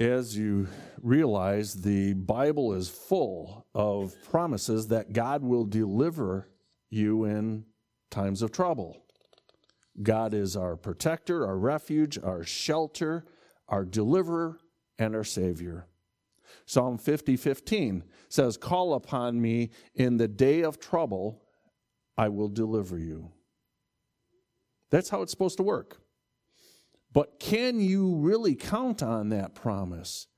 as you realize, the Bible is full of promises that God will deliver you in times of trouble. God is our protector, our refuge, our shelter, our deliverer, and our Savior. Psalm 50 15 says, Call upon me in the day of trouble, I will deliver you. That's how it's supposed to work. But can you really count on that promise?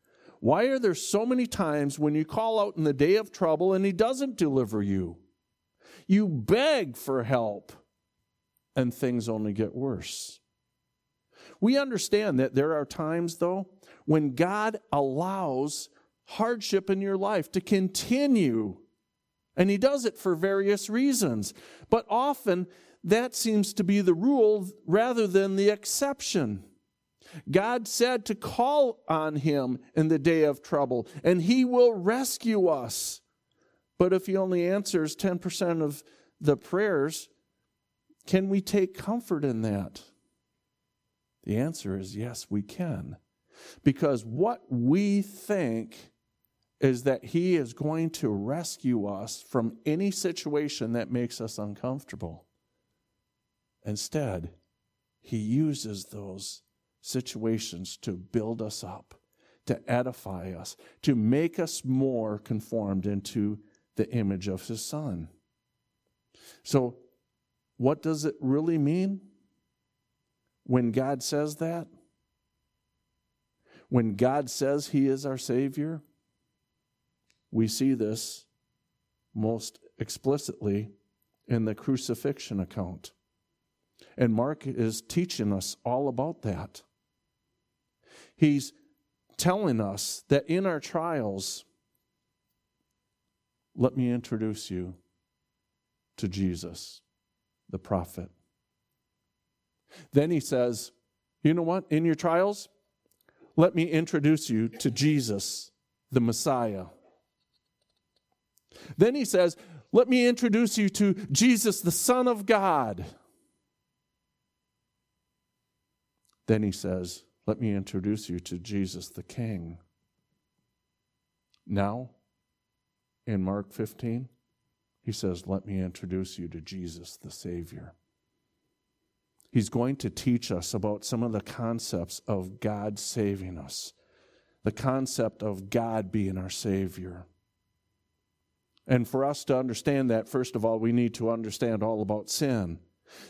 Why are there so many times when you call out in the day of trouble and He doesn't deliver you? You beg for help and things only get worse. We understand that there are times, though, when God allows hardship in your life to continue. And He does it for various reasons. But often that seems to be the rule rather than the exception. God said to call on Him in the day of trouble, and He will rescue us. But if He only answers 10% of the prayers, can we take comfort in that? The answer is yes, we can. Because what we think is that He is going to rescue us from any situation that makes us uncomfortable. Instead, He uses those situations to build us up, to edify us, to make us more conformed into the image of His Son. So, what does it really mean when God says that? When God says He is our Savior, we see this most explicitly in the crucifixion account. And Mark is teaching us all about that. He's telling us that in our trials, let me introduce you to Jesus, the prophet. Then he says, You know what? In your trials, let me introduce you to Jesus, the Messiah. Then he says, Let me introduce you to Jesus, the Son of God. Then he says, Let me introduce you to Jesus, the King. Now, in Mark 15, he says, Let me introduce you to Jesus, the Savior. He's going to teach us about some of the concepts of God saving us, the concept of God being our Savior. And for us to understand that, first of all, we need to understand all about sin.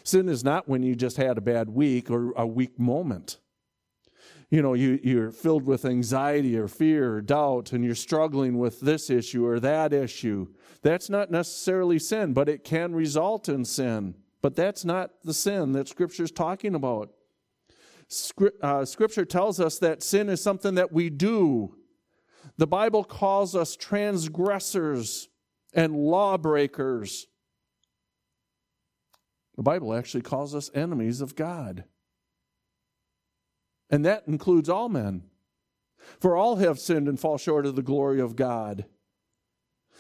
Sin is not when you just had a bad week or a weak moment. You know, you, you're filled with anxiety or fear or doubt, and you're struggling with this issue or that issue. That's not necessarily sin, but it can result in sin. But that's not the sin that Scripture is talking about. Uh, scripture tells us that sin is something that we do. The Bible calls us transgressors and lawbreakers. The Bible actually calls us enemies of God. And that includes all men. For all have sinned and fall short of the glory of God.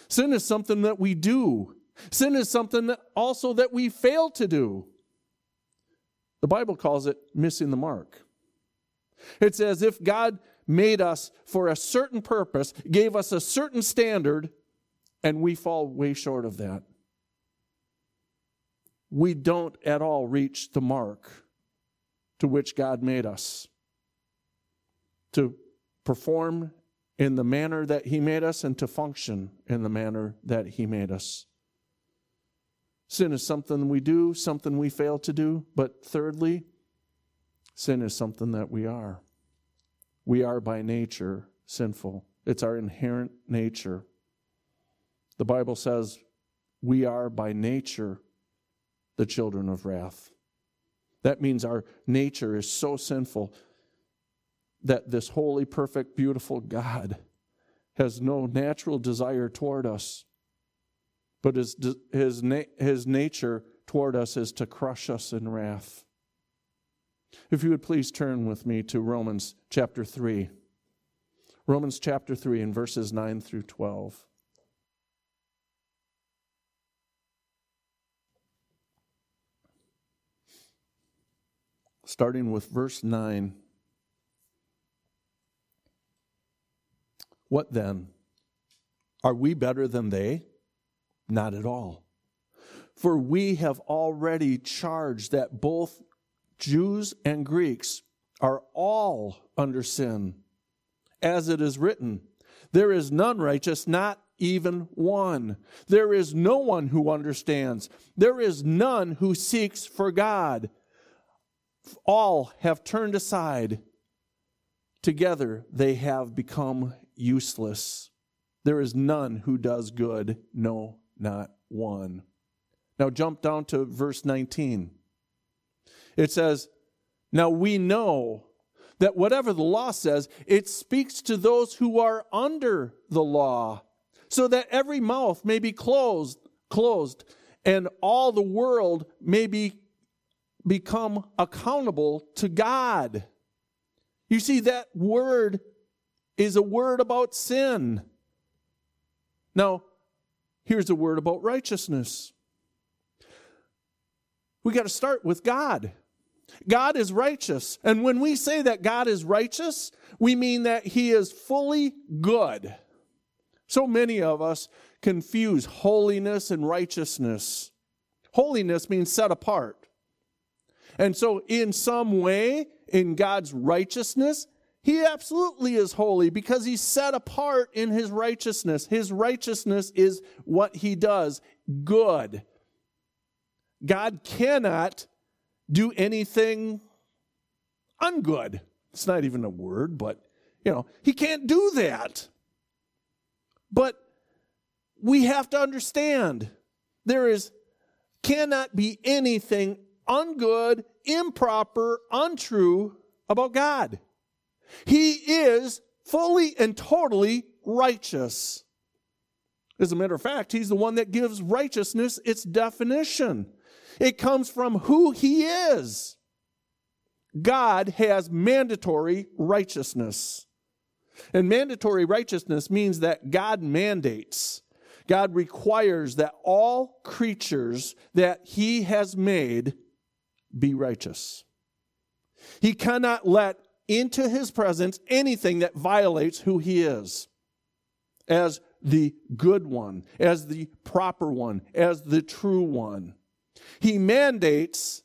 Sin is something that we do. Sin is something that also that we fail to do. The Bible calls it missing the mark. It's as if God made us for a certain purpose, gave us a certain standard, and we fall way short of that. We don't at all reach the mark to which God made us to perform in the manner that He made us and to function in the manner that He made us. Sin is something we do, something we fail to do, but thirdly, sin is something that we are. We are by nature sinful, it's our inherent nature. The Bible says we are by nature the children of wrath. That means our nature is so sinful that this holy, perfect, beautiful God has no natural desire toward us, but his, his, his nature toward us is to crush us in wrath. If you would please turn with me to Romans chapter 3. Romans chapter 3 and verses 9 through 12. Starting with verse 9. What then? Are we better than they? Not at all. For we have already charged that both Jews and Greeks are all under sin. As it is written, there is none righteous, not even one. There is no one who understands. There is none who seeks for God. All have turned aside. Together they have become useless. There is none who does good, no, not one. Now jump down to verse 19. It says, Now we know that whatever the law says, it speaks to those who are under the law, so that every mouth may be closed, closed, and all the world may be become accountable to God. You see, that word is a word about sin. Now, here's a word about righteousness. We got to start with God. God is righteous. And when we say that God is righteous, we mean that he is fully good. So many of us confuse holiness and righteousness. Holiness means set apart. And so, in some way, in God's righteousness, he absolutely is holy because he's set apart in his righteousness. His righteousness is what he does good. God cannot do anything ungood. It's not even a word, but you know, he can't do that. But we have to understand there is cannot be anything ungood, improper, untrue about God. He is fully and totally righteous. As a matter of fact, he's the one that gives righteousness its definition. It comes from who he is. God has mandatory righteousness. And mandatory righteousness means that God mandates, God requires that all creatures that he has made be righteous. He cannot let into his presence anything that violates who he is as the good one, as the proper one, as the true one. He mandates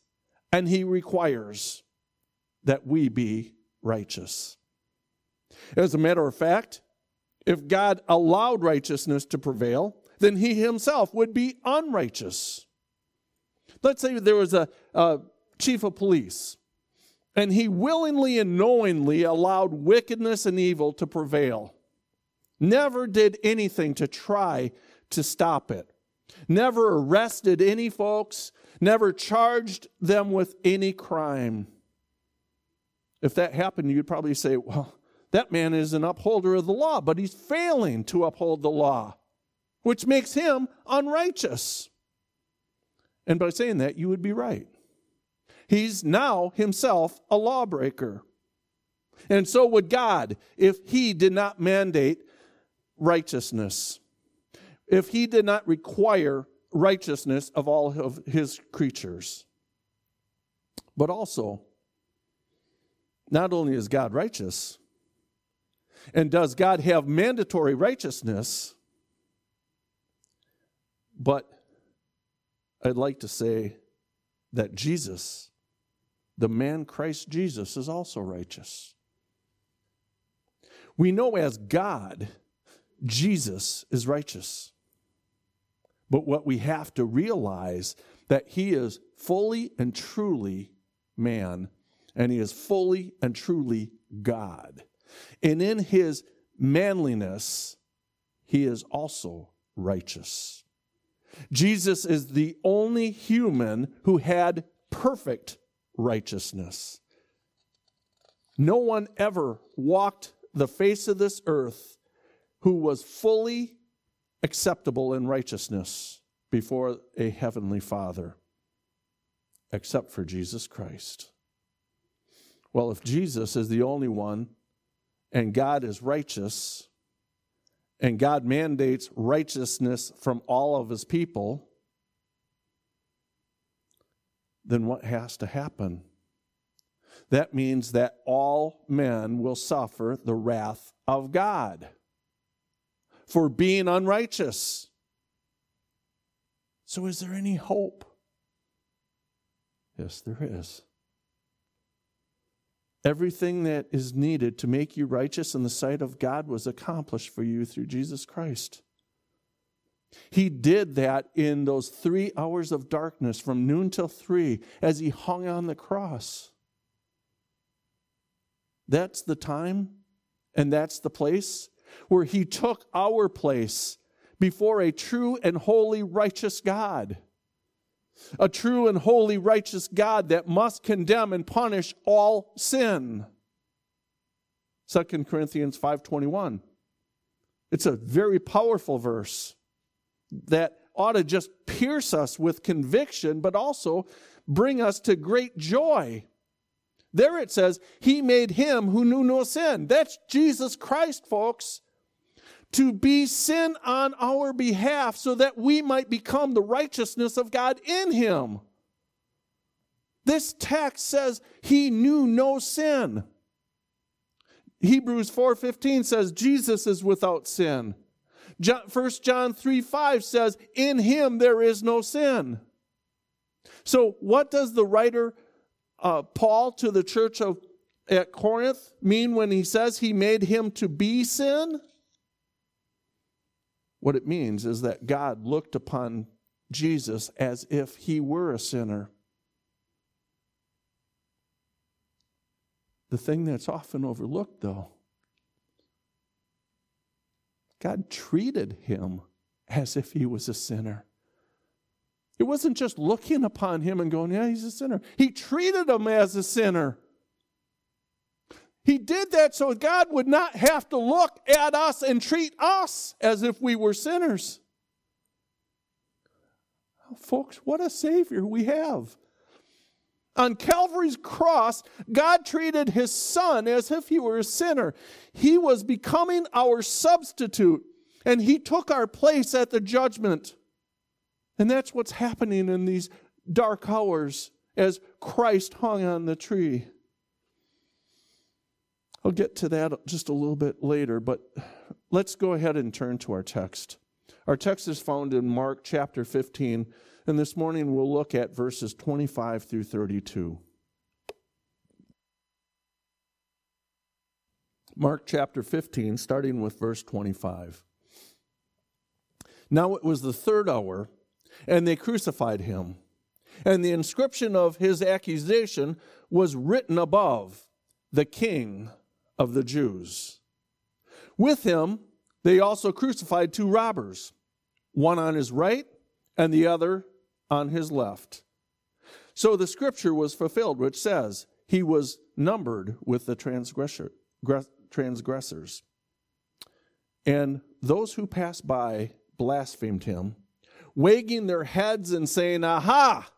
and he requires that we be righteous. As a matter of fact, if God allowed righteousness to prevail, then he himself would be unrighteous. Let's say there was a, a chief of police and he willingly and knowingly allowed wickedness and evil to prevail. Never did anything to try to stop it. Never arrested any folks, never charged them with any crime. If that happened, you'd probably say, well, that man is an upholder of the law, but he's failing to uphold the law, which makes him unrighteous. And by saying that, you would be right. He's now himself a lawbreaker. And so would God if he did not mandate righteousness if he did not require righteousness of all of his creatures. But also, not only is God righteous, and does God have mandatory righteousness, but I'd like to say that Jesus, the man Christ Jesus, is also righteous. We know as God, Jesus is righteous. But what we have to realize that he is fully and truly man and he is fully and truly God. And in his manliness, he is also righteous. Jesus is the only human who had perfect righteousness. No one ever walked the face of this earth who was fully acceptable in righteousness before a heavenly Father, except for Jesus Christ. Well, if Jesus is the only one and God is righteous, and God mandates righteousness from all of his people, then what has to happen? That means that all men will suffer the wrath of God. for being unrighteous. So, is there any hope? Yes, there is. Everything that is needed to make you righteous in the sight of God was accomplished for you through Jesus Christ. He did that in those three hours of darkness from noon till three as he hung on the cross. That's the time and that's the place where he took our place before a true and holy, righteous God. A true and holy, righteous God that must condemn and punish all sin. 2 Corinthians 5:21. It's a very powerful verse that ought to just pierce us with conviction, but also bring us to great joy. There it says, He made him who knew no sin. That's Jesus Christ, folks. To be sin on our behalf so that we might become the righteousness of God in him. This text says he knew no sin. Hebrews 4:15 says Jesus is without sin. 1 John 3 5 says, In him there is no sin. So, what does the writer uh, Paul to the church of at Corinth mean when he says he made him to be sin? What it means is that God looked upon Jesus as if he were a sinner. The thing that's often overlooked, though, God treated him as if he was a sinner. It wasn't just looking upon him and going, yeah, he's a sinner. He treated him as a sinner. He did that so God would not have to look at us and treat us as if we were sinners. Folks, what a Savior we have. On Calvary's cross, God treated his son as if he were a sinner. He was becoming our substitute, and he took our place at the judgment. And that's what's happening in these dark hours as Christ hung on the tree. I'll get to that just a little bit later, but let's go ahead and turn to our text. Our text is found in Mark chapter 15, and this morning we'll look at verses 25 through 32. Mark chapter 15, starting with verse 25. Now it was the third hour, and they crucified him. And the inscription of his accusation was written above, the King of the Jews. With him, they also crucified two robbers, one on his right and the other on his left. So the scripture was fulfilled, which says, He was numbered with the transgressor, transgressors. And those who passed by blasphemed him, wagging their heads and saying, Aha!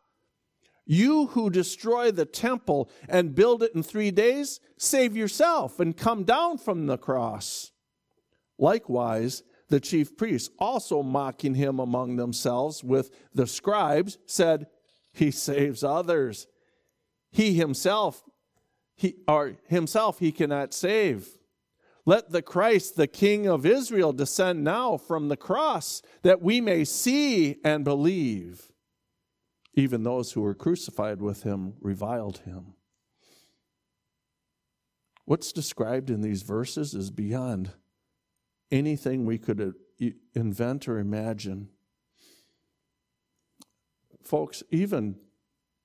You who destroy the temple and build it in three days, save yourself and come down from the cross. Likewise, the chief priests, also mocking him among themselves with the scribes, said, He saves others. He himself, he, or himself he cannot save. Let the Christ, the King of Israel, descend now from the cross, that we may see and believe. Even those who were crucified with him reviled him. What's described in these verses is beyond anything we could uh, invent or imagine. Folks, even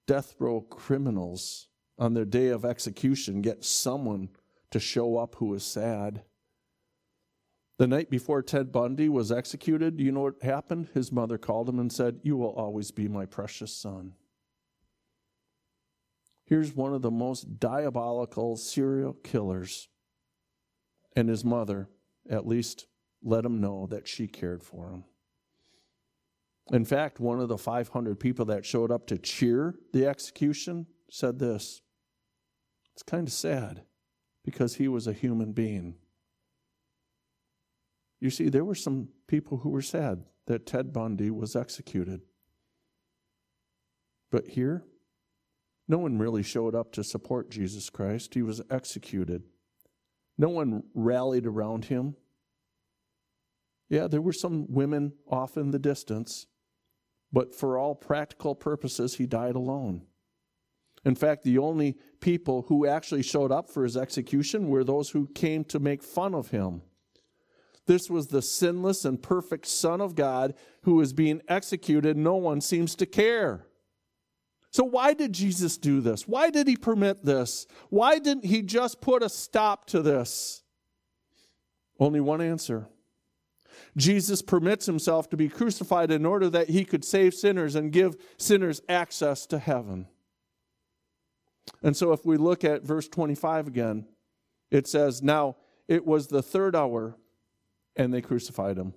death row criminals on their day of execution get someone to show up who is sad. The night before Ted Bundy was executed, you know what happened? His mother called him and said, You will always be my precious son. Here's one of the most diabolical serial killers, and his mother at least let him know that she cared for him. In fact, one of the 500 people that showed up to cheer the execution said this It's kind of sad because he was a human being. You see, there were some people who were sad that Ted Bundy was executed. But here, no one really showed up to support Jesus Christ. He was executed. No one rallied around him. Yeah, there were some women off in the distance, but for all practical purposes, he died alone. In fact, the only people who actually showed up for his execution were those who came to make fun of him. This was the sinless and perfect Son of God who was being executed. No one seems to care. So, why did Jesus do this? Why did he permit this? Why didn't he just put a stop to this? Only one answer. Jesus permits himself to be crucified in order that he could save sinners and give sinners access to heaven. And so, if we look at verse 25 again, it says, Now it was the third hour, and they crucified him.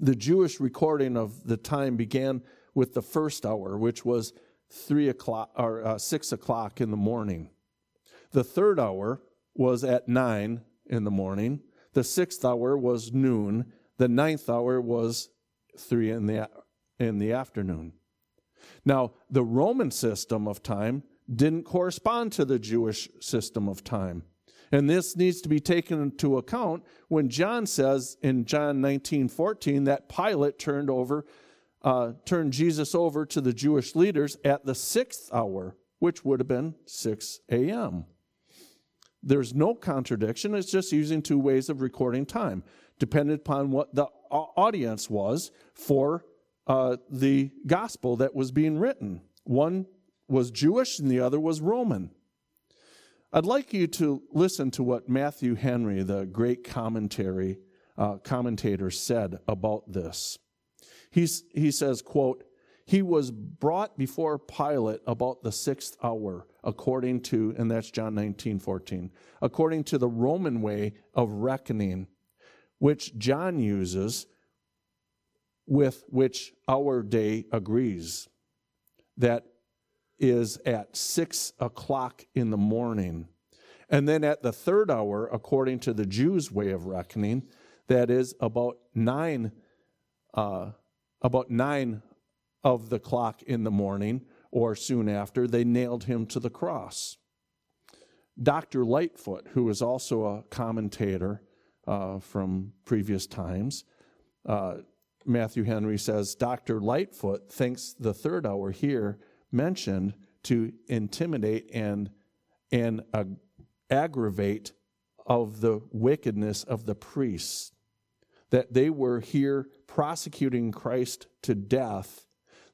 The Jewish recording of the time began with the first hour, which was three o'clock or uh, six o'clock in the morning. The third hour was at nine in the morning. The sixth hour was noon. The ninth hour was three in the in the afternoon. Now, the Roman system of time didn't correspond to the Jewish system of time. And this needs to be taken into account when John says in John 19 14 that Pilate turned over, uh, turned Jesus over to the Jewish leaders at the sixth hour, which would have been 6 a.m. There's no contradiction. It's just using two ways of recording time, depending upon what the audience was for uh, the gospel that was being written. One was Jewish and the other was Roman. I'd like you to listen to what Matthew Henry, the great commentary uh, commentator, said about this. He's, he says, quote, he was brought before Pilate about the sixth hour, according to, and that's John 19, 14, according to the Roman way of reckoning, which John uses, with which our day agrees. That is at six o'clock in the morning. And then at the third hour, according to the Jews' way of reckoning, that is about nine, uh, about nine of the clock in the morning or soon after, they nailed him to the cross. Dr. Lightfoot, who is also a commentator uh, from previous times, uh, Matthew Henry says Dr. Lightfoot thinks the third hour here mentioned to intimidate and and aggravate of the wickedness of the priests that they were here prosecuting Christ to death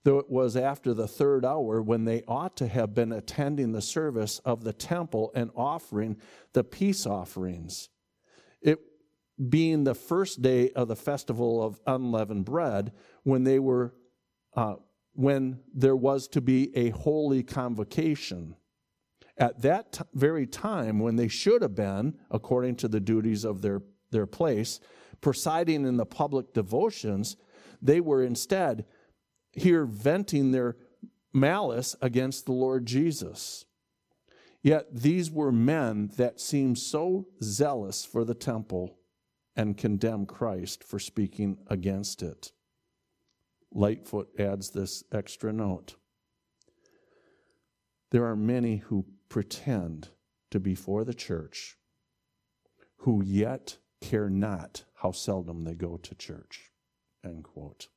though it was after the third hour when they ought to have been attending the service of the temple and offering the peace offerings it being the first day of the festival of unleavened bread when they were uh, when there was to be a holy convocation. At that t- very time, when they should have been, according to the duties of their, their place, presiding in the public devotions, they were instead here venting their malice against the Lord Jesus. Yet these were men that seemed so zealous for the temple and condemn Christ for speaking against it. Lightfoot adds this extra note. There are many who pretend to be for the church who yet care not how seldom they go to church. End quote.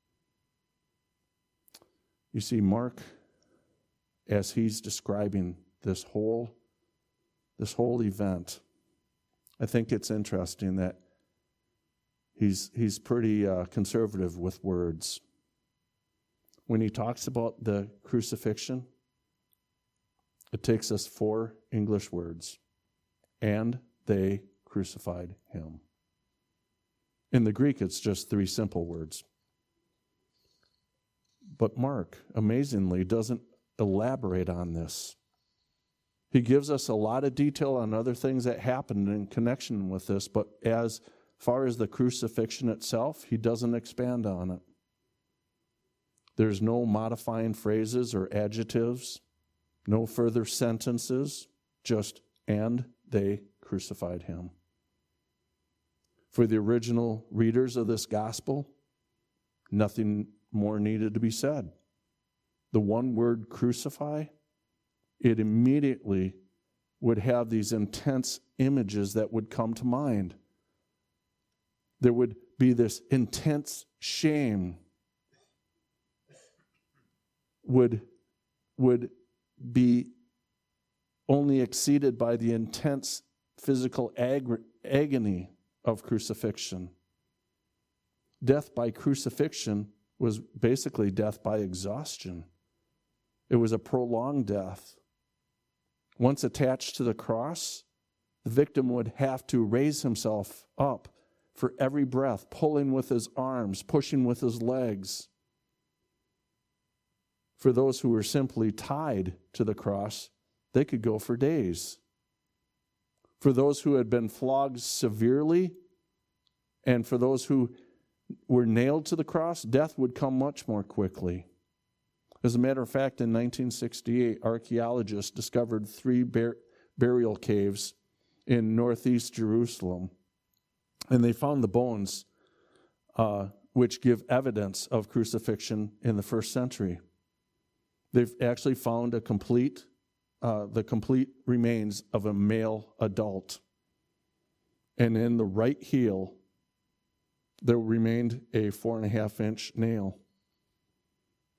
You see, Mark, as he's describing this whole this whole event, I think it's interesting that he's he's pretty uh, conservative with words when he talks about the crucifixion, it takes us four English words and they crucified him. In the Greek, it's just three simple words. But Mark, amazingly, doesn't elaborate on this. He gives us a lot of detail on other things that happened in connection with this, but as far as the crucifixion itself, he doesn't expand on it. There's no modifying phrases or adjectives, no further sentences, just, and they crucified him. For the original readers of this gospel, nothing more needed to be said. The one word crucify, it immediately would have these intense images that would come to mind. There would be this intense shame would, would be only exceeded by the intense physical ag- agony of crucifixion. Death by crucifixion was basically death by exhaustion. It was a prolonged death. Once attached to the cross, the victim would have to raise himself up for every breath, pulling with his arms, pushing with his legs. For those who were simply tied to the cross, they could go for days. For those who had been flogged severely, and for those who were nailed to the cross, death would come much more quickly. As a matter of fact, in 1968, archaeologists discovered three bur- burial caves in northeast Jerusalem, and they found the bones uh, which give evidence of crucifixion in the first century. They've actually found a complete, uh, the complete remains of a male adult. And in the right heel, there remained a four and a half inch nail.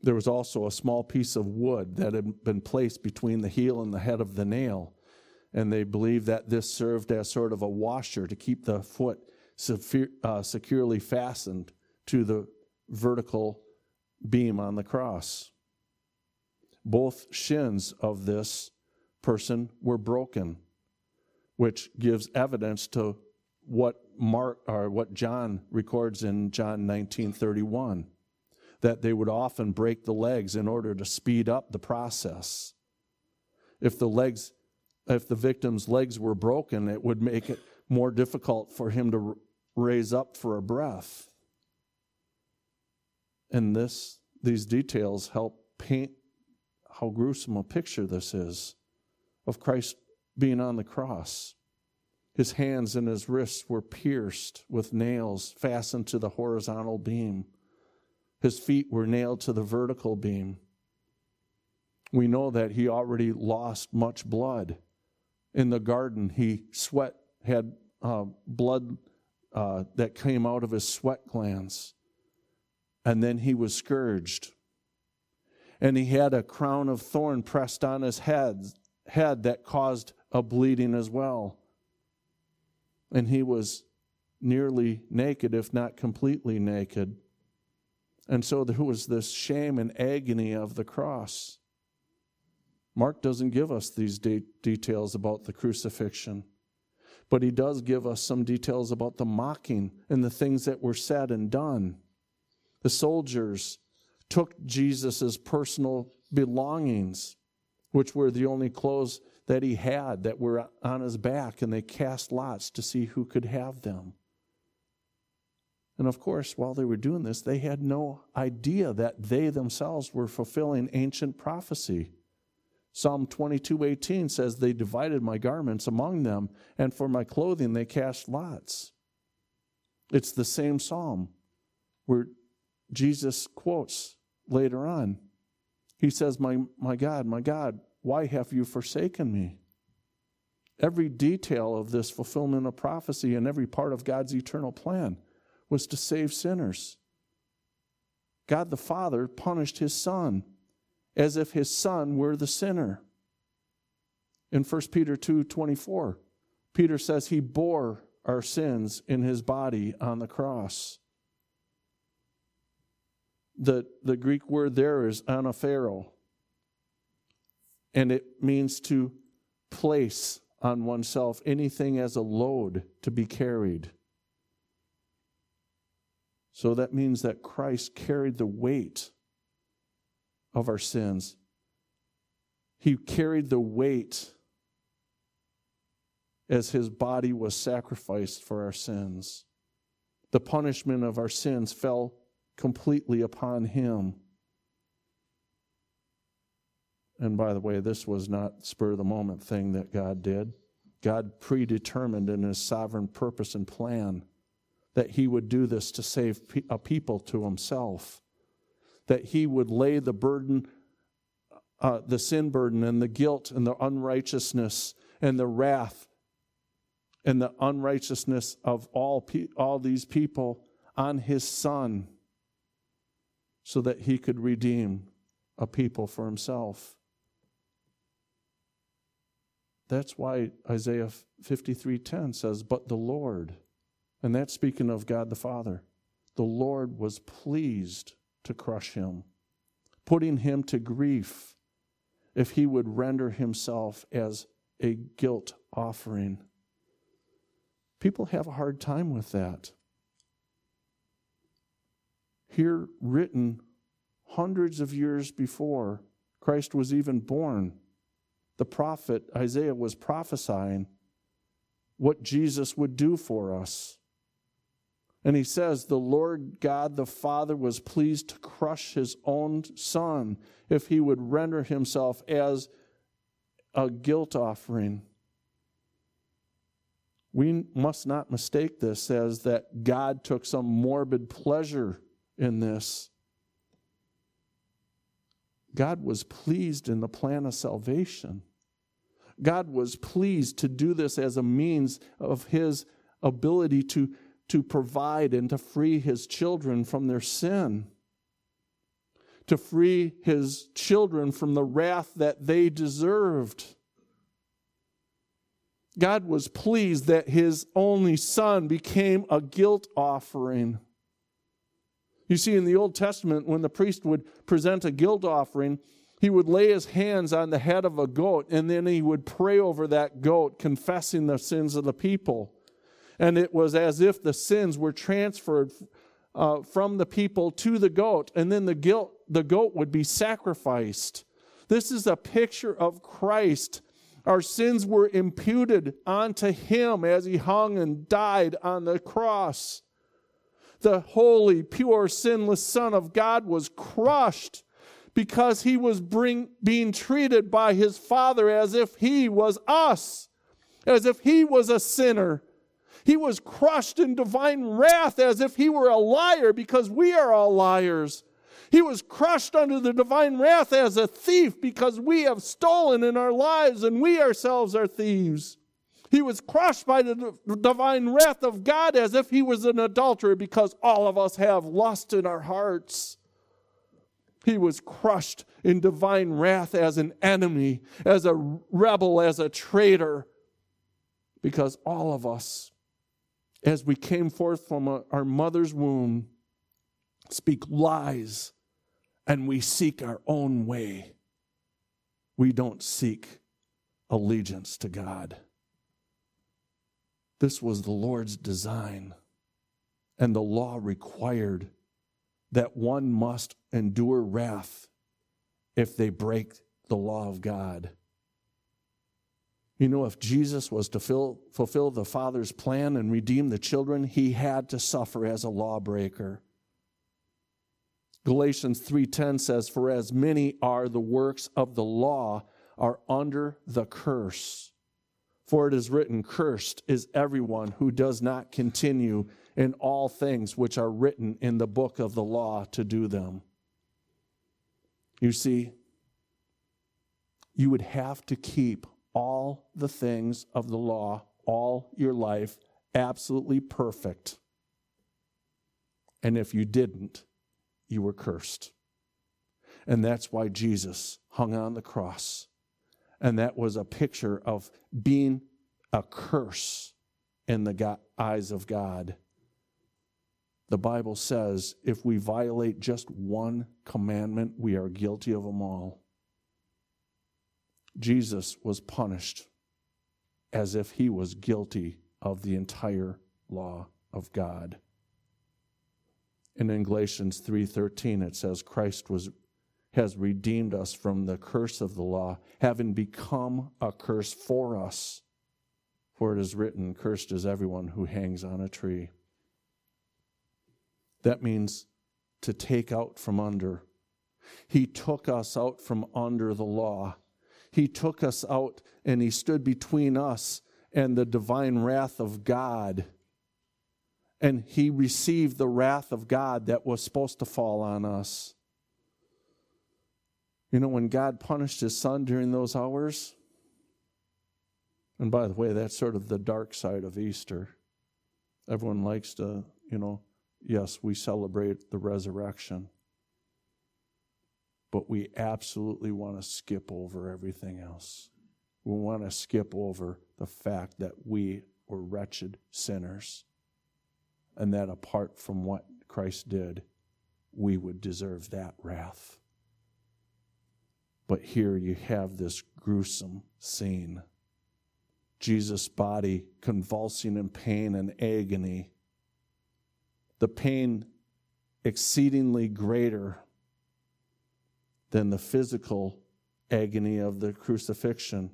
There was also a small piece of wood that had been placed between the heel and the head of the nail. And they believed that this served as sort of a washer to keep the foot uh, securely fastened to the vertical beam on the cross. Both shins of this person were broken, which gives evidence to what Mark or what John records in John 19:31 that they would often break the legs in order to speed up the process. If the legs if the victim's legs were broken, it would make it more difficult for him to raise up for a breath. And this these details help paint how gruesome a picture this is of Christ being on the cross. His hands and his wrists were pierced with nails fastened to the horizontal beam. His feet were nailed to the vertical beam. We know that he already lost much blood. In the garden, he sweat, had uh, blood uh, that came out of his sweat glands. And then he was scourged. And he had a crown of thorn pressed on his head, head that caused a bleeding as well. And he was nearly naked, if not completely naked. And so there was this shame and agony of the cross. Mark doesn't give us these de- details about the crucifixion, but he does give us some details about the mocking and the things that were said and done. The soldiers took Jesus' personal belongings, which were the only clothes that he had that were on his back, and they cast lots to see who could have them. And of course, while they were doing this, they had no idea that they themselves were fulfilling ancient prophecy. Psalm 22:18 says they divided my garments among them and for my clothing they cast lots. It's the same psalm where Jesus quotes later on. He says, "My my God, my God, why have you forsaken me?" Every detail of this fulfillment of prophecy and every part of God's eternal plan was to save sinners. God the Father punished his Son as if his Son were the sinner. In 1 Peter 2 24, Peter says he bore our sins in his body on the cross. The, the Greek word there is anaphero, and it means to place on oneself anything as a load to be carried. So that means that Christ carried the weight of our sins. He carried the weight as his body was sacrificed for our sins. The punishment of our sins fell completely upon him. And by the way, this was not spur of the moment thing that God did. God predetermined in his sovereign purpose and plan that he would do this to save a people to himself, that he would lay the burden, uh, the sin burden, and the guilt and the unrighteousness and the wrath and the unrighteousness of all, pe- all these people on his son so that he could redeem a people for himself. That's why Isaiah 53:10 says, "But the Lord," and that's speaking of God the Father, the Lord was pleased to crush him, putting him to grief if he would render himself as a guilt offering. People have a hard time with that. Here, written hundreds of years before Christ was even born, the prophet Isaiah was prophesying what Jesus would do for us. And he says, The Lord God the Father was pleased to crush his own son if he would render himself as a guilt offering. We must not mistake this as that God took some morbid pleasure in this. God was pleased in the plan of salvation. God was pleased to do this as a means of his ability to, to provide and to free his children from their sin, to free his children from the wrath that they deserved. God was pleased that his only son became a guilt offering. You see, in the Old Testament, when the priest would present a guilt offering, he would lay his hands on the head of a goat and then he would pray over that goat, confessing the sins of the people. And it was as if the sins were transferred uh, from the people to the goat, and then the, guilt, the goat would be sacrificed. This is a picture of Christ our sins were imputed onto him as he hung and died on the cross. The holy, pure, sinless Son of God was crushed because he was bring, being treated by his Father as if he was us, as if he was a sinner. He was crushed in divine wrath as if he were a liar because we are all liars. He was crushed under the divine wrath as a thief because we have stolen in our lives and we ourselves are thieves. He was crushed by the divine wrath of God as if he was an adulterer because all of us have lust in our hearts. He was crushed in divine wrath as an enemy, as a rebel, as a traitor, because all of us, as we came forth from our mother's womb, speak lies and we seek our own way, we don't seek allegiance to God. This was the Lord's design, and the law required that one must endure wrath if they break the law of God. You know, if Jesus was to fill, fulfill the Father's plan and redeem the children, he had to suffer as a lawbreaker. Galatians 3:10 says for as many are the works of the law are under the curse. For it is written cursed is everyone who does not continue in all things which are written in the book of the law to do them. You see, you would have to keep all the things of the law all your life absolutely perfect. And if you didn't, you were cursed. And that's why Jesus hung on the cross. And that was a picture of being a curse in the eyes of God. The Bible says if we violate just one commandment, we are guilty of them all. Jesus was punished as if he was guilty of the entire law of God. And in Galatians 3:13 it says Christ was has redeemed us from the curse of the law, having become a curse for us. For it is written, Cursed is everyone who hangs on a tree. That means to take out from under. He took us out from under the law. He took us out and he stood between us and the divine wrath of God and he received the wrath of God that was supposed to fall on us. You know, when God punished his son during those hours, And by the way, that's sort of the dark side of Easter. Everyone likes to, you know, yes, we celebrate the resurrection, but we absolutely want to skip over everything else. We want to skip over the fact that we were wretched sinners and that apart from what Christ did, we would deserve that wrath. But here you have this gruesome scene Jesus' body convulsing in pain and agony. The pain exceedingly greater than the physical agony of the crucifixion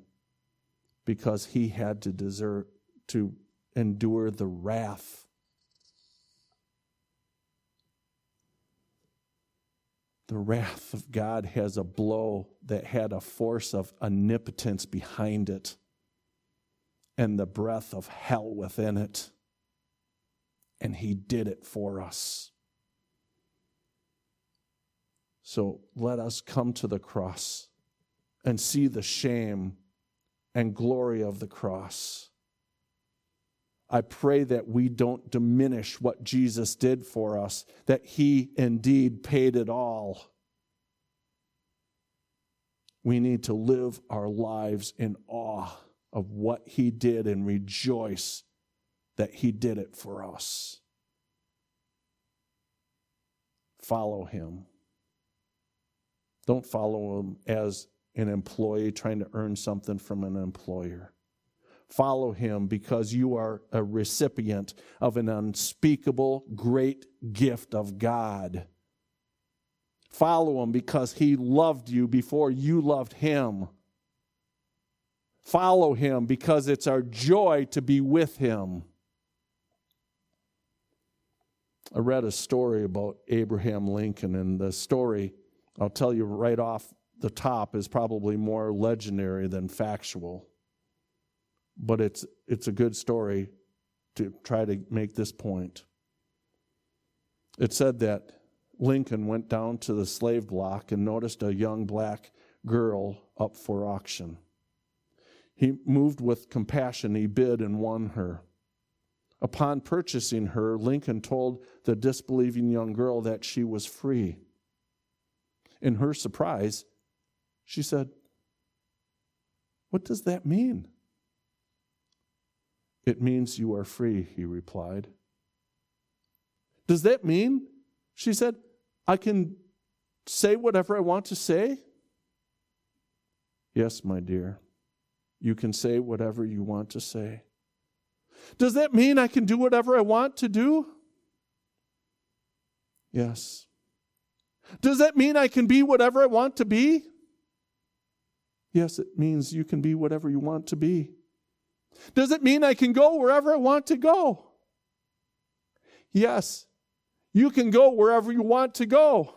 because he had to desert to endure the wrath the wrath of God has a blow that had a force of omnipotence behind it and the breath of hell within it. And He did it for us. So let us come to the cross and see the shame and glory of the cross. I pray that we don't diminish what Jesus did for us, that He indeed paid it all. We need to live our lives in awe of what he did and rejoice that he did it for us. Follow him. Don't follow him as an employee trying to earn something from an employer. Follow him because you are a recipient of an unspeakable great gift of God. Follow him because he loved you before you loved him follow him because it's our joy to be with him. I read a story about Abraham Lincoln, and the story, I'll tell you right off the top, is probably more legendary than factual. But it's, it's a good story to try to make this point. It said that Lincoln went down to the slave block and noticed a young black girl up for auction. He moved with compassion, he bid and won her. Upon purchasing her, Lincoln told the disbelieving young girl that she was free. In her surprise, she said, What does that mean? It means you are free, he replied. Does that mean, she said, I can say whatever I want to say? Yes, my dear. You can say whatever you want to say. Does that mean I can do whatever I want to do? Yes. Does that mean I can be whatever I want to be? Yes, it means you can be whatever you want to be. Does it mean I can go wherever I want to go? Yes, you can go wherever you want to go.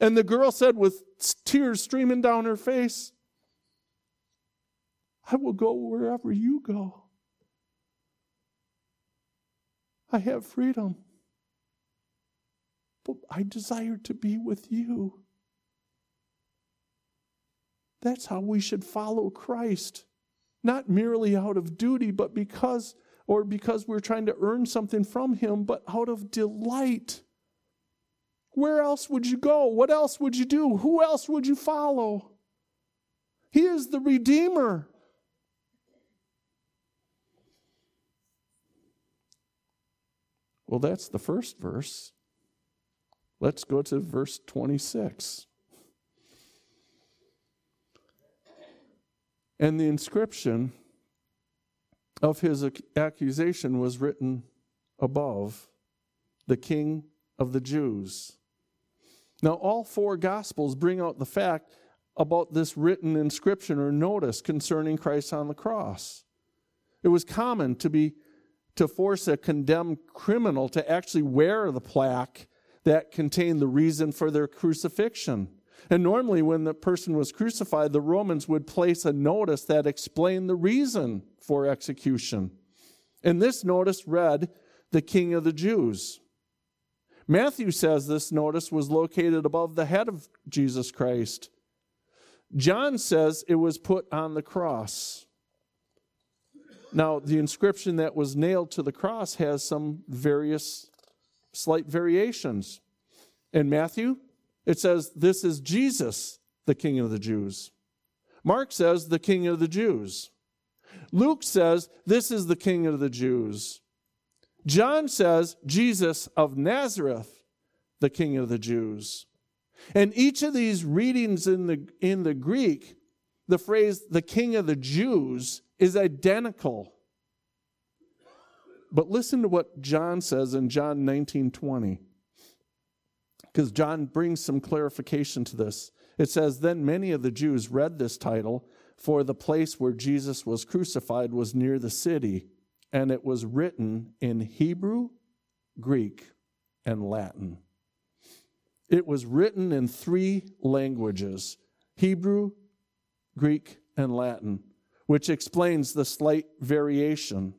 And the girl said with tears streaming down her face, I will go wherever you go. I have freedom. But I desire to be with you. That's how we should follow Christ. Not merely out of duty, but because, or because we're trying to earn something from Him, but out of delight. Where else would you go? What else would you do? Who else would you follow? He is the Redeemer. Well, that's the first verse. Let's go to verse 26. And the inscription of his accusation was written above the King of the Jews. Now, all four Gospels bring out the fact about this written inscription or notice concerning Christ on the cross. It was common to be to force a condemned criminal to actually wear the plaque that contained the reason for their crucifixion. And normally, when the person was crucified, the Romans would place a notice that explained the reason for execution. And this notice read, The King of the Jews. Matthew says this notice was located above the head of Jesus Christ. John says it was put on the cross. Now, the inscription that was nailed to the cross has some various slight variations. In Matthew, it says, This is Jesus, the King of the Jews. Mark says, The King of the Jews. Luke says, This is the King of the Jews. John says, Jesus of Nazareth, the King of the Jews. And each of these readings in the, in the Greek, the phrase the King of the Jews is identical. But listen to what John says in John 19 20. Because John brings some clarification to this. It says, Then many of the Jews read this title, for the place where Jesus was crucified was near the city, and it was written in Hebrew, Greek, and Latin. It was written in three languages Hebrew, Greek, and Latin, which explains the slight variation.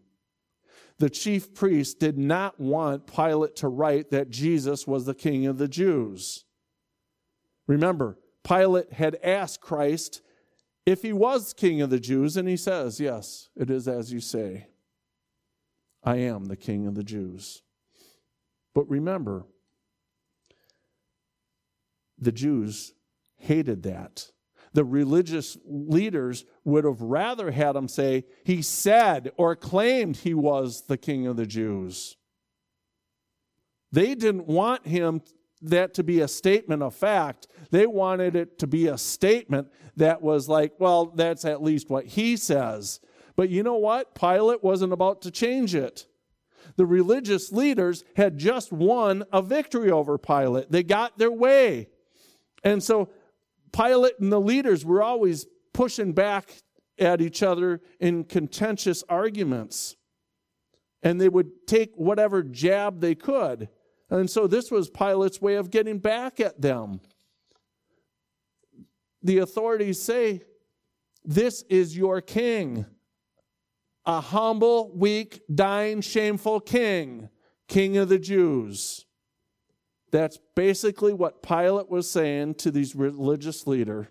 The chief priests did not want Pilate to write that Jesus was the king of the Jews. Remember, Pilate had asked Christ if he was king of the Jews, and he says, Yes, it is as you say. I am the king of the Jews. But remember, the Jews hated that. The religious leaders would have rather had him say, He said or claimed he was the king of the Jews. They didn't want him that to be a statement of fact. They wanted it to be a statement that was like, well, that's at least what he says. But you know what? Pilate wasn't about to change it. The religious leaders had just won a victory over Pilate. They got their way. And so Pilate and the leaders were always pushing back at each other in contentious arguments. And they would take whatever jab they could. And so this was Pilate's way of getting back at them. The authorities say, This is your king. A humble, weak, dying, shameful king, king of the Jews. That's basically what Pilate was saying to these religious leaders.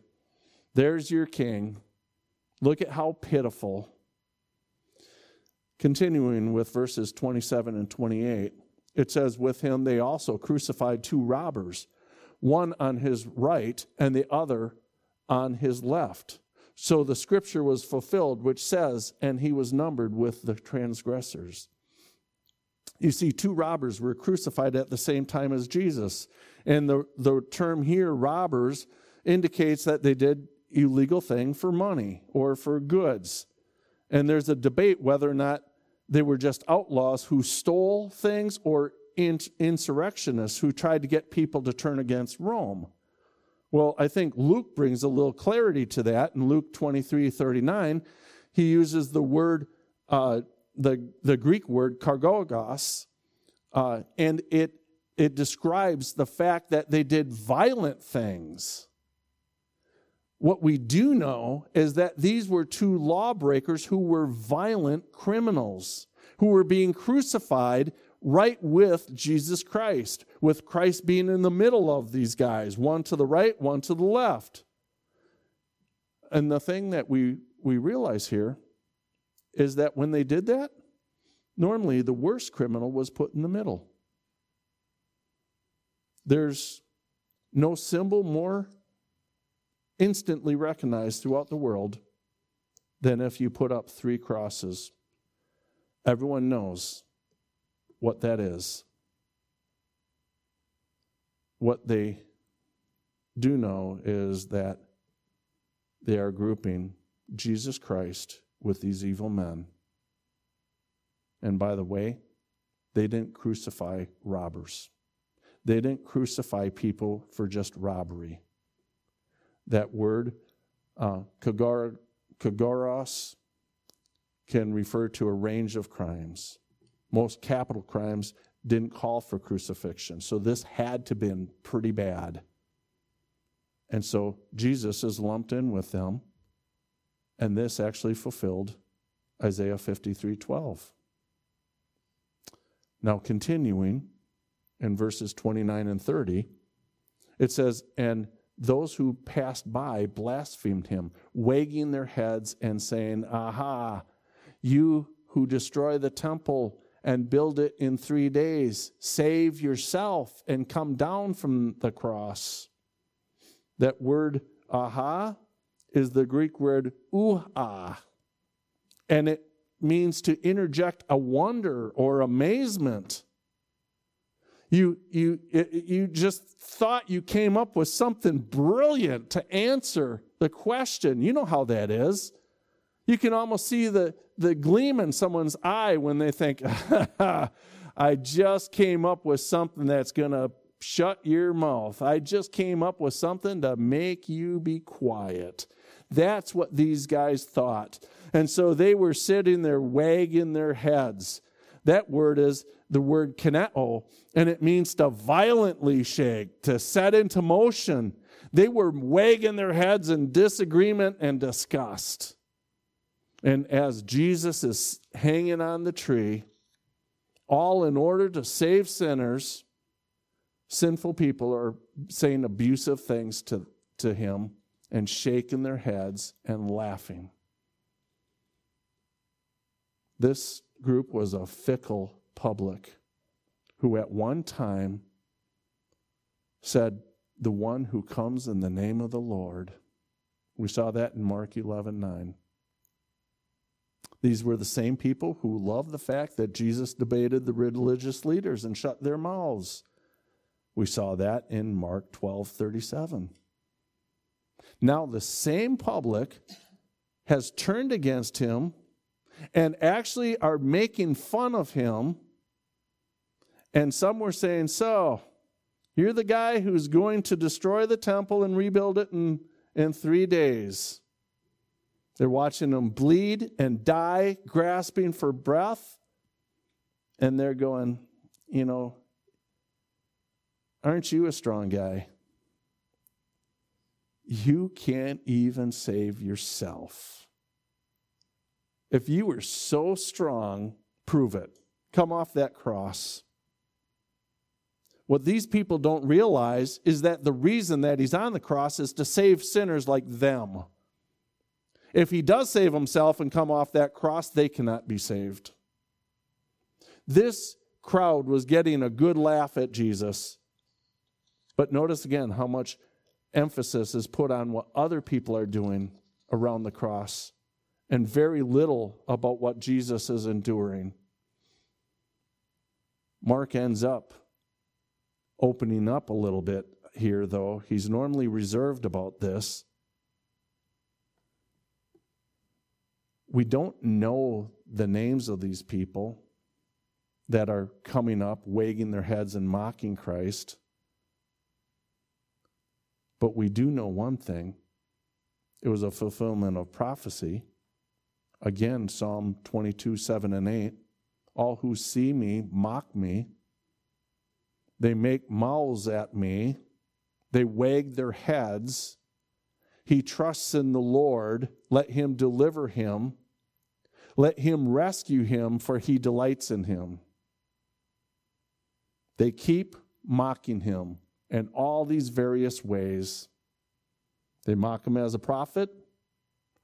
There's your king. Look at how pitiful. Continuing with verses 27 and 28, it says, With him they also crucified two robbers, one on his right and the other on his left. So the scripture was fulfilled, which says, And he was numbered with the transgressors. You see, two robbers were crucified at the same time as Jesus. And the, the term here, robbers, indicates that they did illegal thing for money or for goods. And there's a debate whether or not they were just outlaws who stole things or insurrectionists who tried to get people to turn against Rome. Well, I think Luke brings a little clarity to that. In Luke 23 39, he uses the word uh, the, the Greek word kakourgos, uh, and it, it describes the fact that they did violent things. What we do know is that these were two lawbreakers who were violent criminals, who were being crucified right with Jesus Christ, with Christ being in the middle of these guys, one to the right, one to the left. And the thing that we, we realize here is that when they did that, normally the worst criminal was put in the middle. There's no symbol more instantly recognized throughout the world than if you put up three crosses. Everyone knows what that is. What they do know is that they are grouping Jesus Christ with these evil men. And by the way, they didn't crucify robbers. They didn't crucify people for just robbery. That word, uh, kakourgos, can refer to a range of crimes. Most capital crimes didn't call for crucifixion, so this had to have been pretty bad. And so Jesus is lumped in with them and this actually fulfilled Isaiah 53 12. Now, continuing in verses 29 and 30, it says, And those who passed by blasphemed him, wagging their heads and saying, Aha, you who destroy the temple and build it in three days, save yourself and come down from the cross. That word aha is the Greek word uha, and it means to interject a wonder or amazement. You, you, you just thought you came up with something brilliant to answer the question. You know how that is. You can almost see the, the gleam in someone's eye when they think, I just came up with something that's going to shut your mouth. I just came up with something to make you be quiet. That's what these guys thought. And so they were sitting there wagging their heads. That word is the word kineo, and it means to violently shake, to set into motion. They were wagging their heads in disagreement and disgust. And as Jesus is hanging on the tree, all in order to save sinners, sinful people are saying abusive things to, to him and shaking their heads and laughing. This group was a fickle public who at one time said, The one who comes in the name of the Lord. We saw that in Mark 11 9. These were the same people who loved the fact that Jesus debated the religious leaders and shut their mouths. We saw that in Mark 12 37. Now, the same public has turned against him and actually are making fun of him. And some were saying, So, you're the guy who's going to destroy the temple and rebuild it in, in three days. They're watching him bleed and die, grasping for breath. And they're going, You know, aren't you a strong guy? You can't even save yourself. If you were so strong, prove it. Come off that cross. What these people don't realize is that the reason that he's on the cross is to save sinners like them. If he does save himself and come off that cross, they cannot be saved. This crowd was getting a good laugh at Jesus. But notice again how much emphasis is put on what other people are doing around the cross and very little about what Jesus is enduring. Mark ends up opening up a little bit here, though. He's normally reserved about this. We don't know the names of these people that are coming up, wagging their heads and mocking Christ. But we do know one thing it was a fulfillment of prophecy. Again, Psalm 22, 7 and 8. All who see me mock me. They make mouths at me. They wag their heads. He trusts in the Lord. Let him deliver him. Let him rescue him, for he delights in him. They keep mocking him in all these various ways. They mock him as a prophet.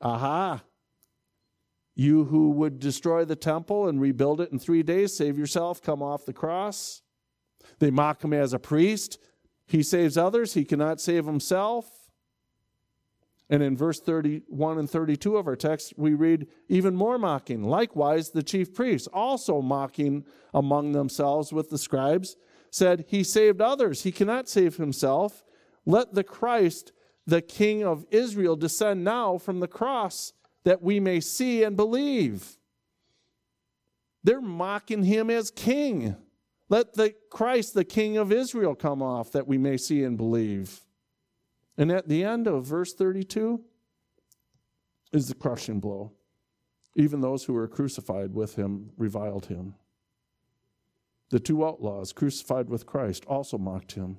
Aha, you who would destroy the temple and rebuild it in three days, save yourself, come off the cross. They mock him as a priest. He saves others, he cannot save himself. And in verse 31 and 32 of our text, we read even more mocking. Likewise, the chief priests, also mocking among themselves with the scribes, said, He saved others, he cannot save himself. Let the Christ, the King of Israel, descend now from the cross that we may see and believe. They're mocking him as king. Let the Christ, the King of Israel, come off that we may see and believe. And at the end of verse 32 is the crushing blow. Even those who were crucified with him reviled him. The two outlaws crucified with Christ also mocked him.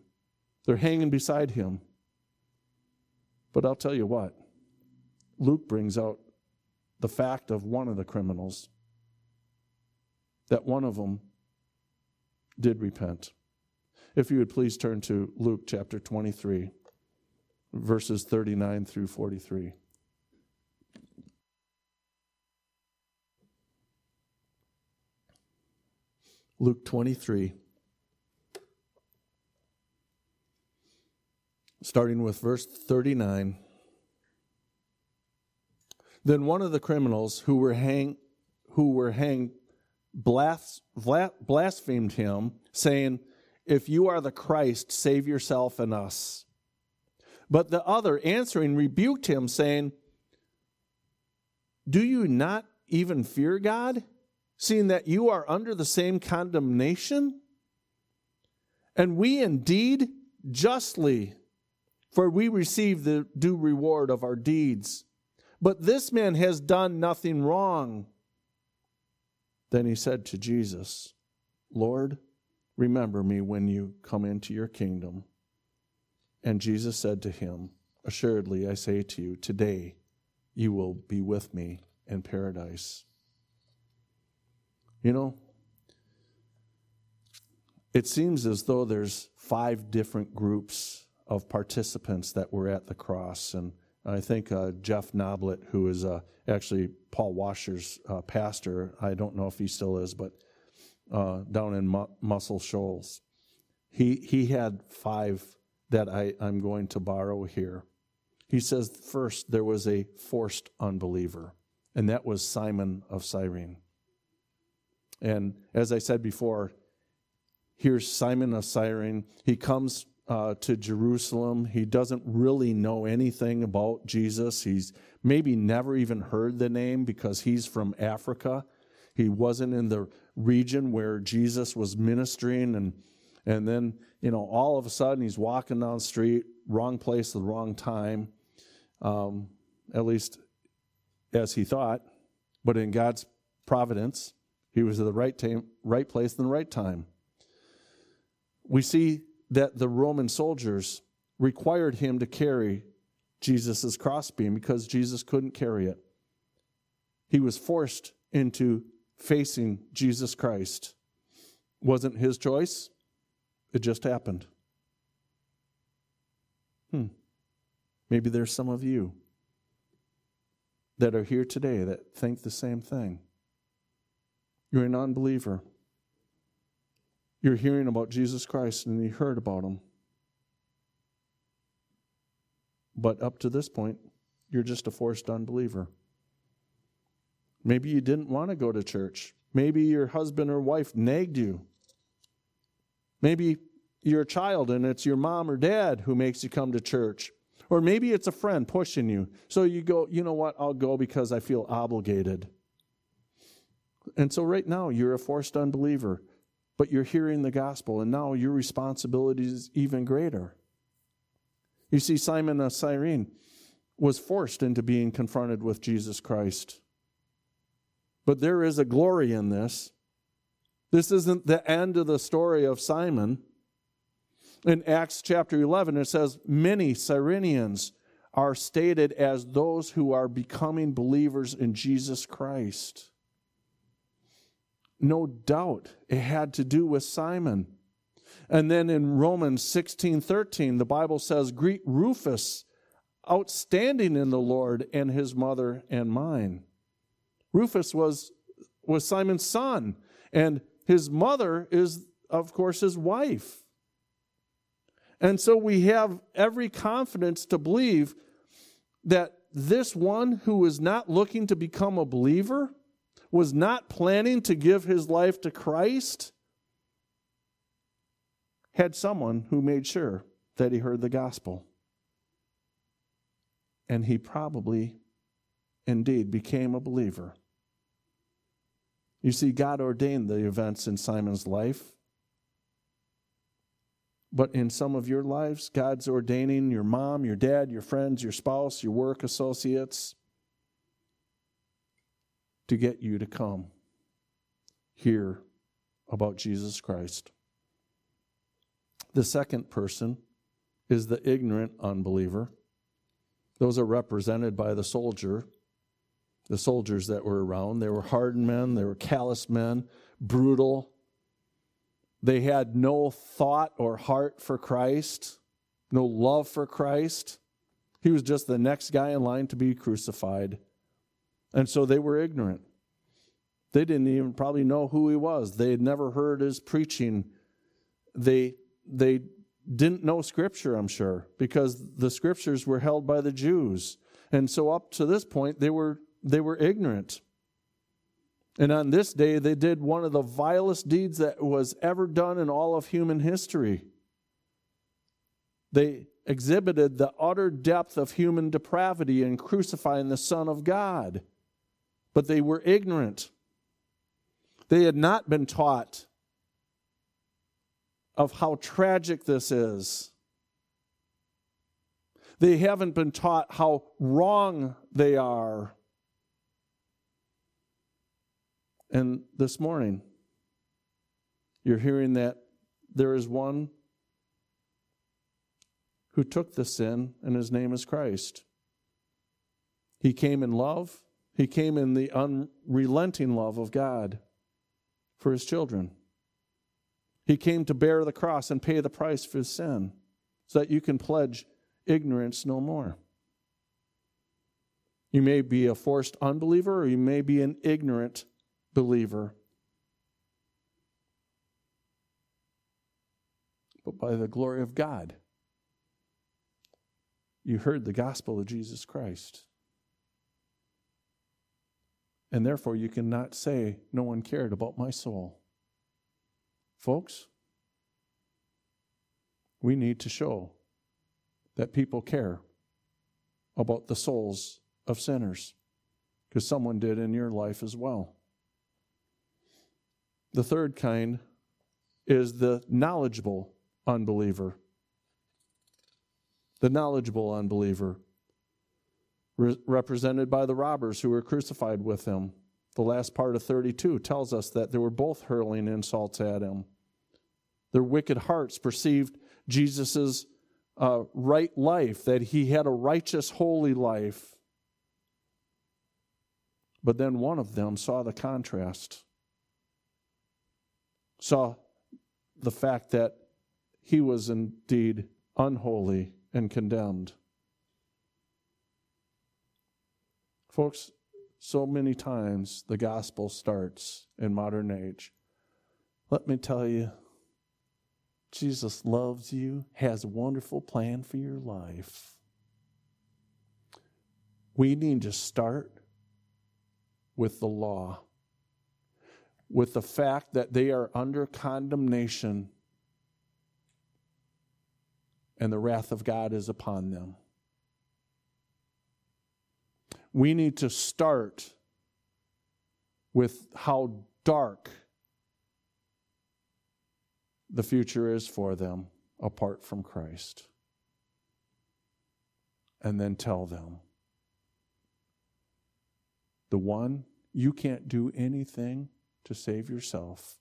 They're hanging beside him. But I'll tell you what, Luke brings out the fact of one of the criminals that one of them did repent. If you would please turn to Luke chapter 23. verses 39 through 43. Luke 23, starting with verse 39. Then one of the criminals who were hanged, who were hanged blas- blasphemed him, saying, If you are the Christ, save yourself and us. But the other, answering, rebuked him, saying, Do you not even fear God, seeing that you are under the same condemnation? And we indeed justly, for we receive the due reward of our deeds. But this man has done nothing wrong. Then he said to Jesus, Lord, remember me when you come into your kingdom. And Jesus said to him, Assuredly, I say to you, today you will be with me in paradise. You know, it seems as though there's five different groups of participants that were at the cross. And I think uh, Jeff Noblit, who is uh, actually Paul Washer's uh, pastor, I don't know if he still is, but uh, down in Mu- Muscle Shoals, he, he had five that I, I'm going to borrow here. He says, first, there was a forced unbeliever, and that was Simon of Cyrene. And as I said before, here's Simon of Cyrene. He comes uh, to Jerusalem. He doesn't really know anything about Jesus. He's maybe never even heard the name because he's from Africa. He wasn't in the region where Jesus was ministering. And, and then, you know, all of a sudden he's walking down the street, wrong place at the wrong time, um, at least as he thought. But in God's providence, he was at the right, time, right place in the right time. We see that the Roman soldiers required him to carry Jesus' crossbeam because Jesus couldn't carry it. He was forced into facing Jesus Christ. Wasn't his choice, it just happened. Hmm. Maybe there's some of you that are here today that think the same thing. You're a non believer. You're hearing about Jesus Christ and you heard about him. But up to this point, you're just a forced unbeliever. Maybe you didn't want to go to church. Maybe your husband or wife nagged you. Maybe you're a child and it's your mom or dad who makes you come to church. Or maybe it's a friend pushing you. So you go, you know what, I'll go because I feel obligated. And so right now, you're a forced unbeliever but you're hearing the gospel, and now your responsibility is even greater. You see, Simon of Cyrene was forced into being confronted with Jesus Christ. But there is a glory in this. This isn't the end of the story of Simon. In Acts chapter 11, it says, Many Cyrenians are stated as those who are becoming believers in Jesus Christ. No doubt it had to do with Simon. And then in Romans 16 13, the Bible says, Greet Rufus, outstanding in the Lord, and his mother and mine. Rufus was, was Simon's son, and his mother is, of course, his wife. And so we have every confidence to believe that this one who is not looking to become a believer was not planning to give his life to Christ had someone who made sure that he heard the gospel. And he probably, indeed, became a believer. You see, God ordained the events in Simon's life. But in some of your lives, God's ordaining your mom, your dad, your friends, your spouse, your work associates, to get you to come hear about Jesus Christ. The second person is the ignorant unbeliever. Those are represented by the soldier, the soldiers that were around. They were hardened men, they were callous men, brutal. They had no thought or heart for Christ, no love for Christ. He was just the next guy in line to be crucified. And so they were ignorant. They didn't even probably know who he was. They had never heard his preaching. They they didn't know scripture, I'm sure, because the scriptures were held by the Jews. And so up to this point they were they were ignorant. And on this day they did one of the vilest deeds that was ever done in all of human history. They exhibited the utter depth of human depravity in crucifying the Son of God. But they were ignorant. They had not been taught of how tragic this is. They haven't been taught how wrong they are. And this morning, you're hearing that there is one who took the sin, and his name is Christ. He came in love, he came in the unrelenting love of God for his children. He came to bear the cross and pay the price for sin so that you can pledge ignorance no more. You may be a forced unbeliever or you may be an ignorant believer. But by the glory of God, you heard the gospel of Jesus Christ. And therefore, you cannot say, No one cared about my soul. Folks, we need to show that people care about the souls of sinners because someone did in your life as well. The third kind is the knowledgeable unbeliever. The knowledgeable unbeliever re- represented by the robbers who were crucified with him. The last part of 32 tells us that they were both hurling insults at him. Their wicked hearts perceived Jesus' uh, right life, that he had a righteous, holy life. But then one of them saw the contrast, saw the fact that he was indeed unholy and condemned. Folks, so many times the gospel starts in modern age. Let me tell you, Jesus loves you, has a wonderful plan for your life. We need to start with the law, with the fact that they are under condemnation and the wrath of God is upon them we need to start with how dark the future is for them apart from Christ. And then tell them the one, you can't do anything to save yourself,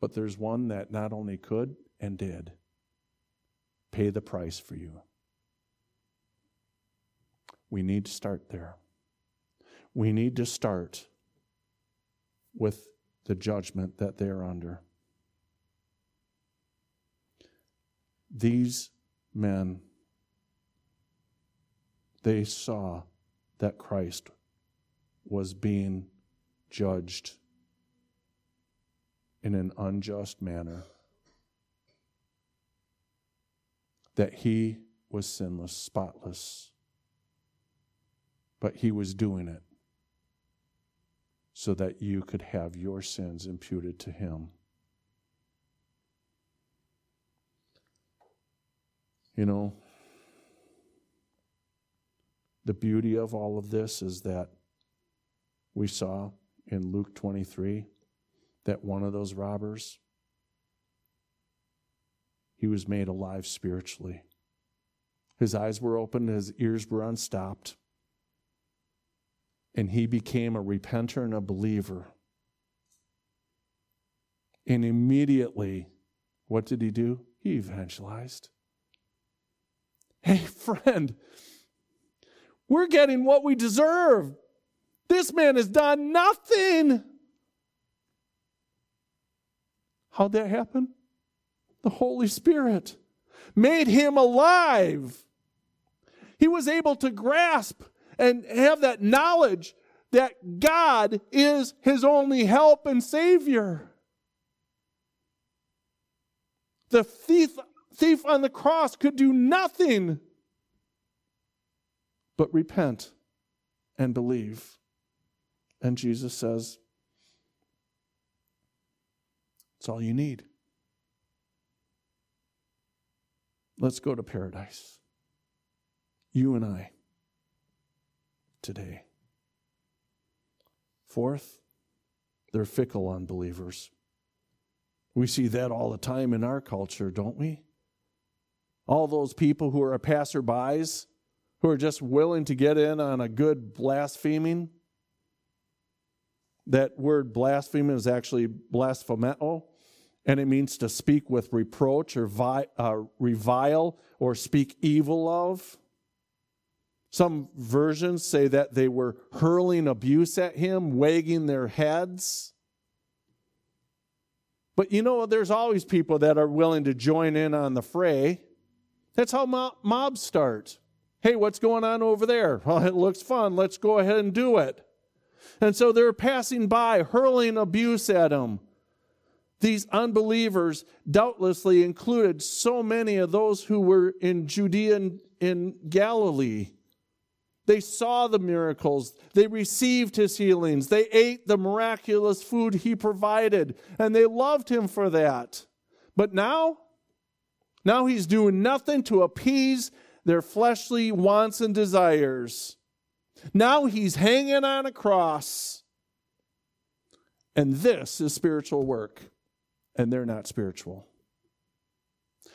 but there's one that not only could and did pay the price for you. We need to start there. We need to start with the judgment that they're under. These men, they saw that Christ was being judged in an unjust manner, that he was sinless, spotless but he was doing it so that you could have your sins imputed to him. You know, the beauty of all of this is that we saw in Luke 23 that one of those robbers he was made alive spiritually. His eyes were open, his ears were unstopped and he became a repenter and a believer. And immediately, what did he do? He evangelized. Hey, friend, we're getting what we deserve. This man has done nothing. How'd that happen? The Holy Spirit made him alive. He was able to grasp and have that knowledge that God is his only help and Savior. The thief, thief on the cross could do nothing but repent and believe. And Jesus says, It's all you need. Let's go to paradise. You and I today. Fourth, they're fickle unbelievers. We see that all the time in our culture, don't we? All those people who are passerbys, who are just willing to get in on a good blaspheming. That word blaspheming is actually blasphemeo, and it means to speak with reproach or vi- uh, revile or speak evil of. Some versions say that they were hurling abuse at him, wagging their heads. But you know, there's always people that are willing to join in on the fray. That's how mobs start. Hey, what's going on over there? Well, it looks fun. Let's go ahead and do it. And so they're passing by, hurling abuse at him. These unbelievers doubtlessly included so many of those who were in Judea and in Galilee. They saw the miracles. They received his healings. They ate the miraculous food he provided, and they loved him for that. But now, now he's doing nothing to appease their fleshly wants and desires. Now he's hanging on a cross. And this is spiritual work, and they're not spiritual.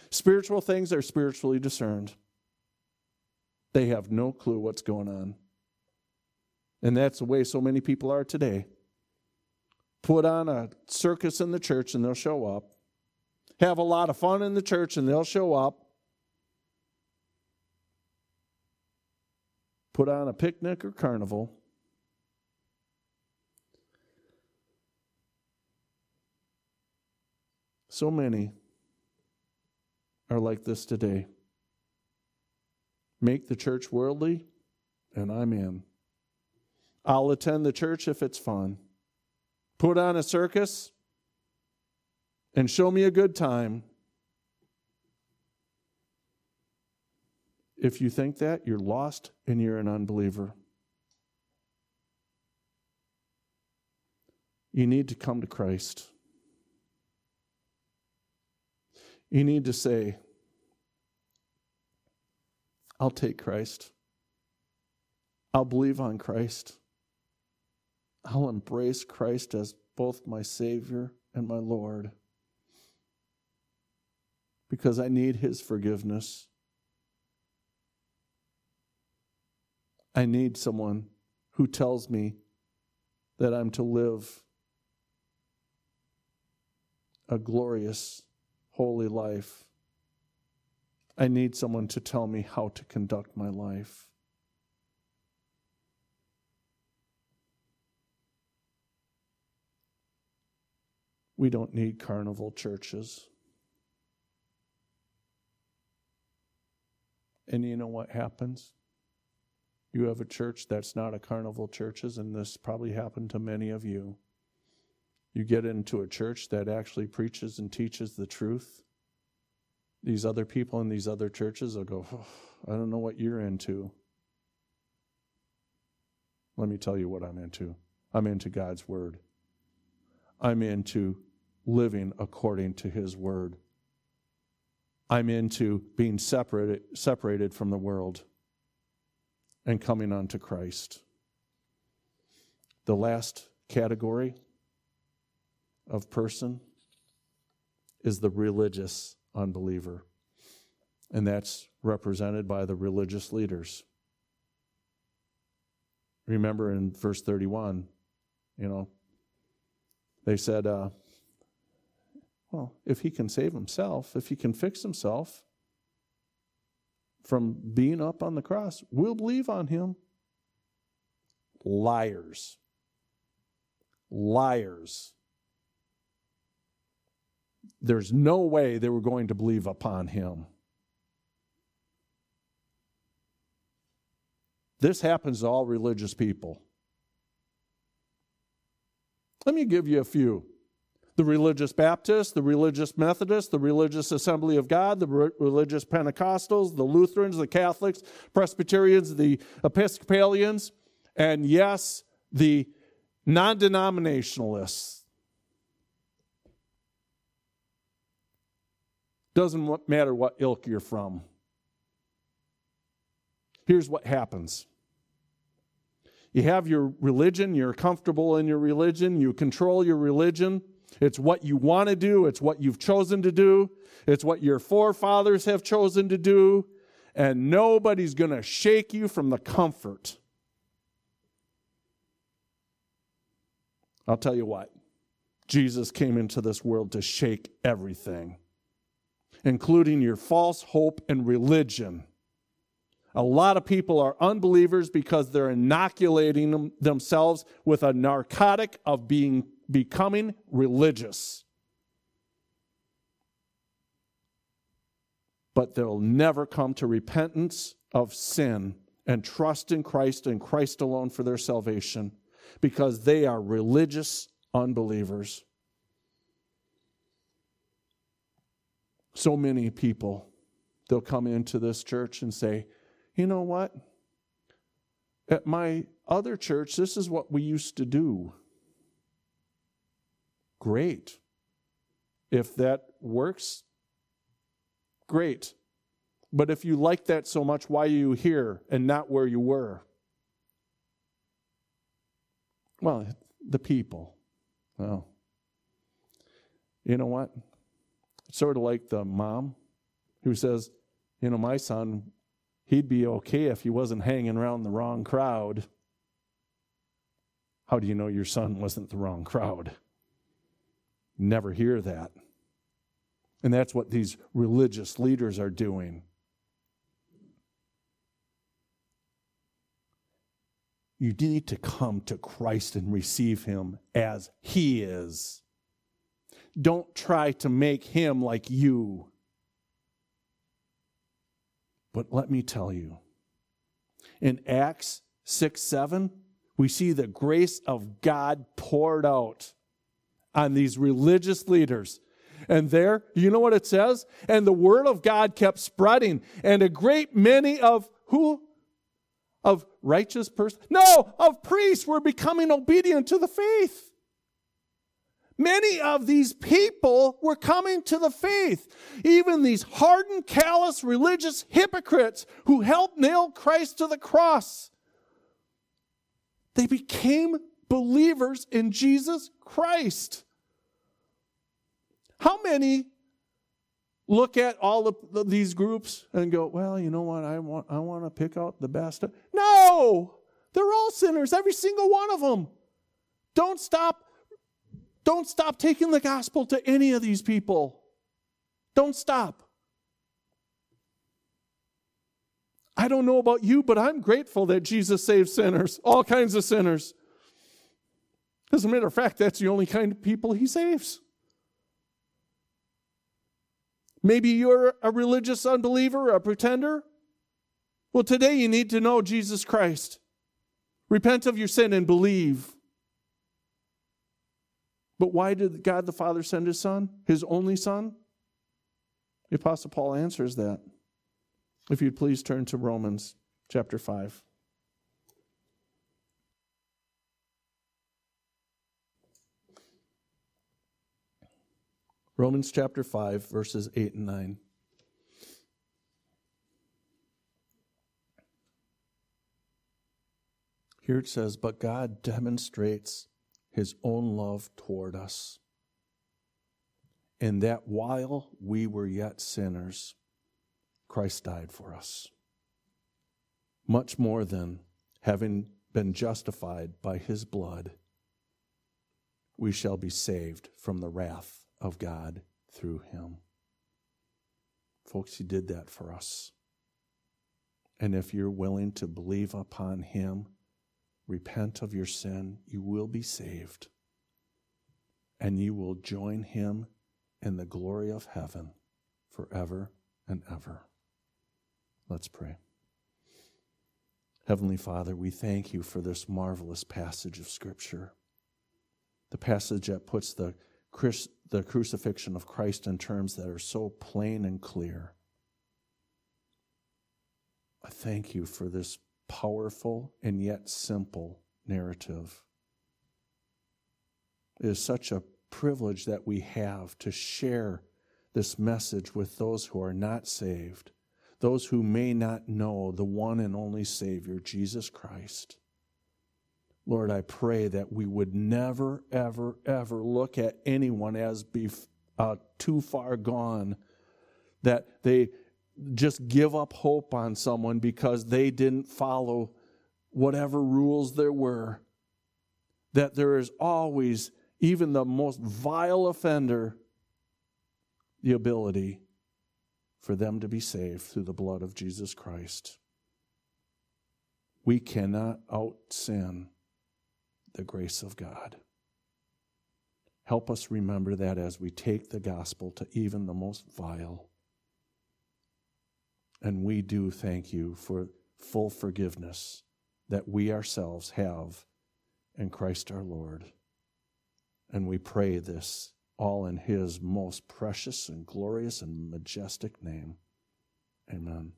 Spiritual things are spiritually discerned. They have no clue what's going on. And that's the way so many people are today. Put on a circus in the church and they'll show up. Have a lot of fun in the church and they'll show up. Put on a picnic or carnival. So many are like this today. Make the church worldly, and I'm in. I'll attend the church if it's fun. Put on a circus and show me a good time. If you think that, you're lost and you're an unbeliever. You need to come to Christ. You need to say, I'll take Christ. I'll believe on Christ. I'll embrace Christ as both my Savior and my Lord because I need His forgiveness. I need someone who tells me that I'm to live a glorious, holy life I need someone to tell me how to conduct my life. We don't need carnival churches. And you know what happens? You have a church that's not a carnival churches, and this probably happened to many of you. You get into a church that actually preaches and teaches the truth, these other people in these other churches will go, oh, I don't know what you're into. Let me tell you what I'm into. I'm into God's Word. I'm into living according to His Word. I'm into being separated, separated from the world and coming unto Christ. The last category of person is the religious unbeliever. And that's represented by the religious leaders. Remember in verse 31, you know, they said, uh, well, if he can save himself, if he can fix himself from being up on the cross, we'll believe on him. Liars. Liars there's no way they were going to believe upon him. This happens to all religious people. Let me give you a few the religious Baptists, the religious Methodists, the religious Assembly of God, the re- religious Pentecostals, the Lutherans, the Catholics, Presbyterians, the Episcopalians, and yes, the non denominationalists. Doesn't matter what ilk you're from. Here's what happens you have your religion, you're comfortable in your religion, you control your religion. It's what you want to do, it's what you've chosen to do, it's what your forefathers have chosen to do, and nobody's going to shake you from the comfort. I'll tell you what, Jesus came into this world to shake everything, including your false hope and religion. A lot of people are unbelievers because they're inoculating them, themselves with a narcotic of being becoming religious. But they'll never come to repentance of sin and trust in Christ and Christ alone for their salvation because they are religious unbelievers. So many people, they'll come into this church and say, you know what? At my other church, this is what we used to do great. If that works, great. But if you like that so much, why are you here and not where you were? Well, the people. Well, you know what? Sort of like the mom who says, you know, my son, he'd be okay if he wasn't hanging around the wrong crowd. How do you know your son wasn't the wrong crowd? never hear that. And that's what these religious leaders are doing. You need to come to Christ and receive Him as He is. Don't try to make Him like you. But let me tell you, in Acts 6 7, we see the grace of God poured out on these religious leaders. And there, you know what it says? And the word of God kept spreading, and a great many of who? Of righteous persons? No, of priests were becoming obedient to the faith. Many of these people were coming to the faith. Even these hardened, callous religious hypocrites who helped nail Christ to the cross. They became believers in Jesus Christ. How many look at all of these groups and go, well, you know what? I want, I want to pick out the best. No, they're all sinners, every single one of them. Don't stop. Don't stop taking the gospel to any of these people. Don't stop. I don't know about you, but I'm grateful that Jesus saves sinners, all kinds of sinners. As a matter of fact, that's the only kind of people he saves. Maybe you're a religious unbeliever, a pretender. Well, today you need to know Jesus Christ. Repent of your sin and believe. But why did God the Father send his Son, his only Son? The Apostle Paul answers that. If you'd please turn to Romans chapter 5. Romans chapter 5, verses 8 and 9. Here it says, But God demonstrates his own love toward us, And that while we were yet sinners, Christ died for us. Much more than having been justified by his blood, we shall be saved from the wrath of God through him. Folks, he did that for us. And if you're willing to believe upon him, repent of your sin, you will be saved. And you will join him in the glory of heaven forever and ever. Let's pray. Heavenly Father, we thank you for this marvelous passage of Scripture. The passage that puts the, the crucifixion of Christ in terms that are so plain and clear. I thank you for this powerful and yet simple narrative. It is such a privilege that we have to share this message with those who are not saved, those who may not know the one and only Savior, Jesus Christ. Lord, I pray that we would never, ever, ever look at anyone as be, uh, too far gone, that they just give up hope on someone because they didn't follow whatever rules there were. That there is always, even the most vile offender, the ability for them to be saved through the blood of Jesus Christ. We cannot out sin the grace of God. Help us remember that as we take the gospel to even the most vile. And we do thank you for full forgiveness that we ourselves have in Christ our Lord. And we pray this all in his most precious and glorious and majestic name. Amen.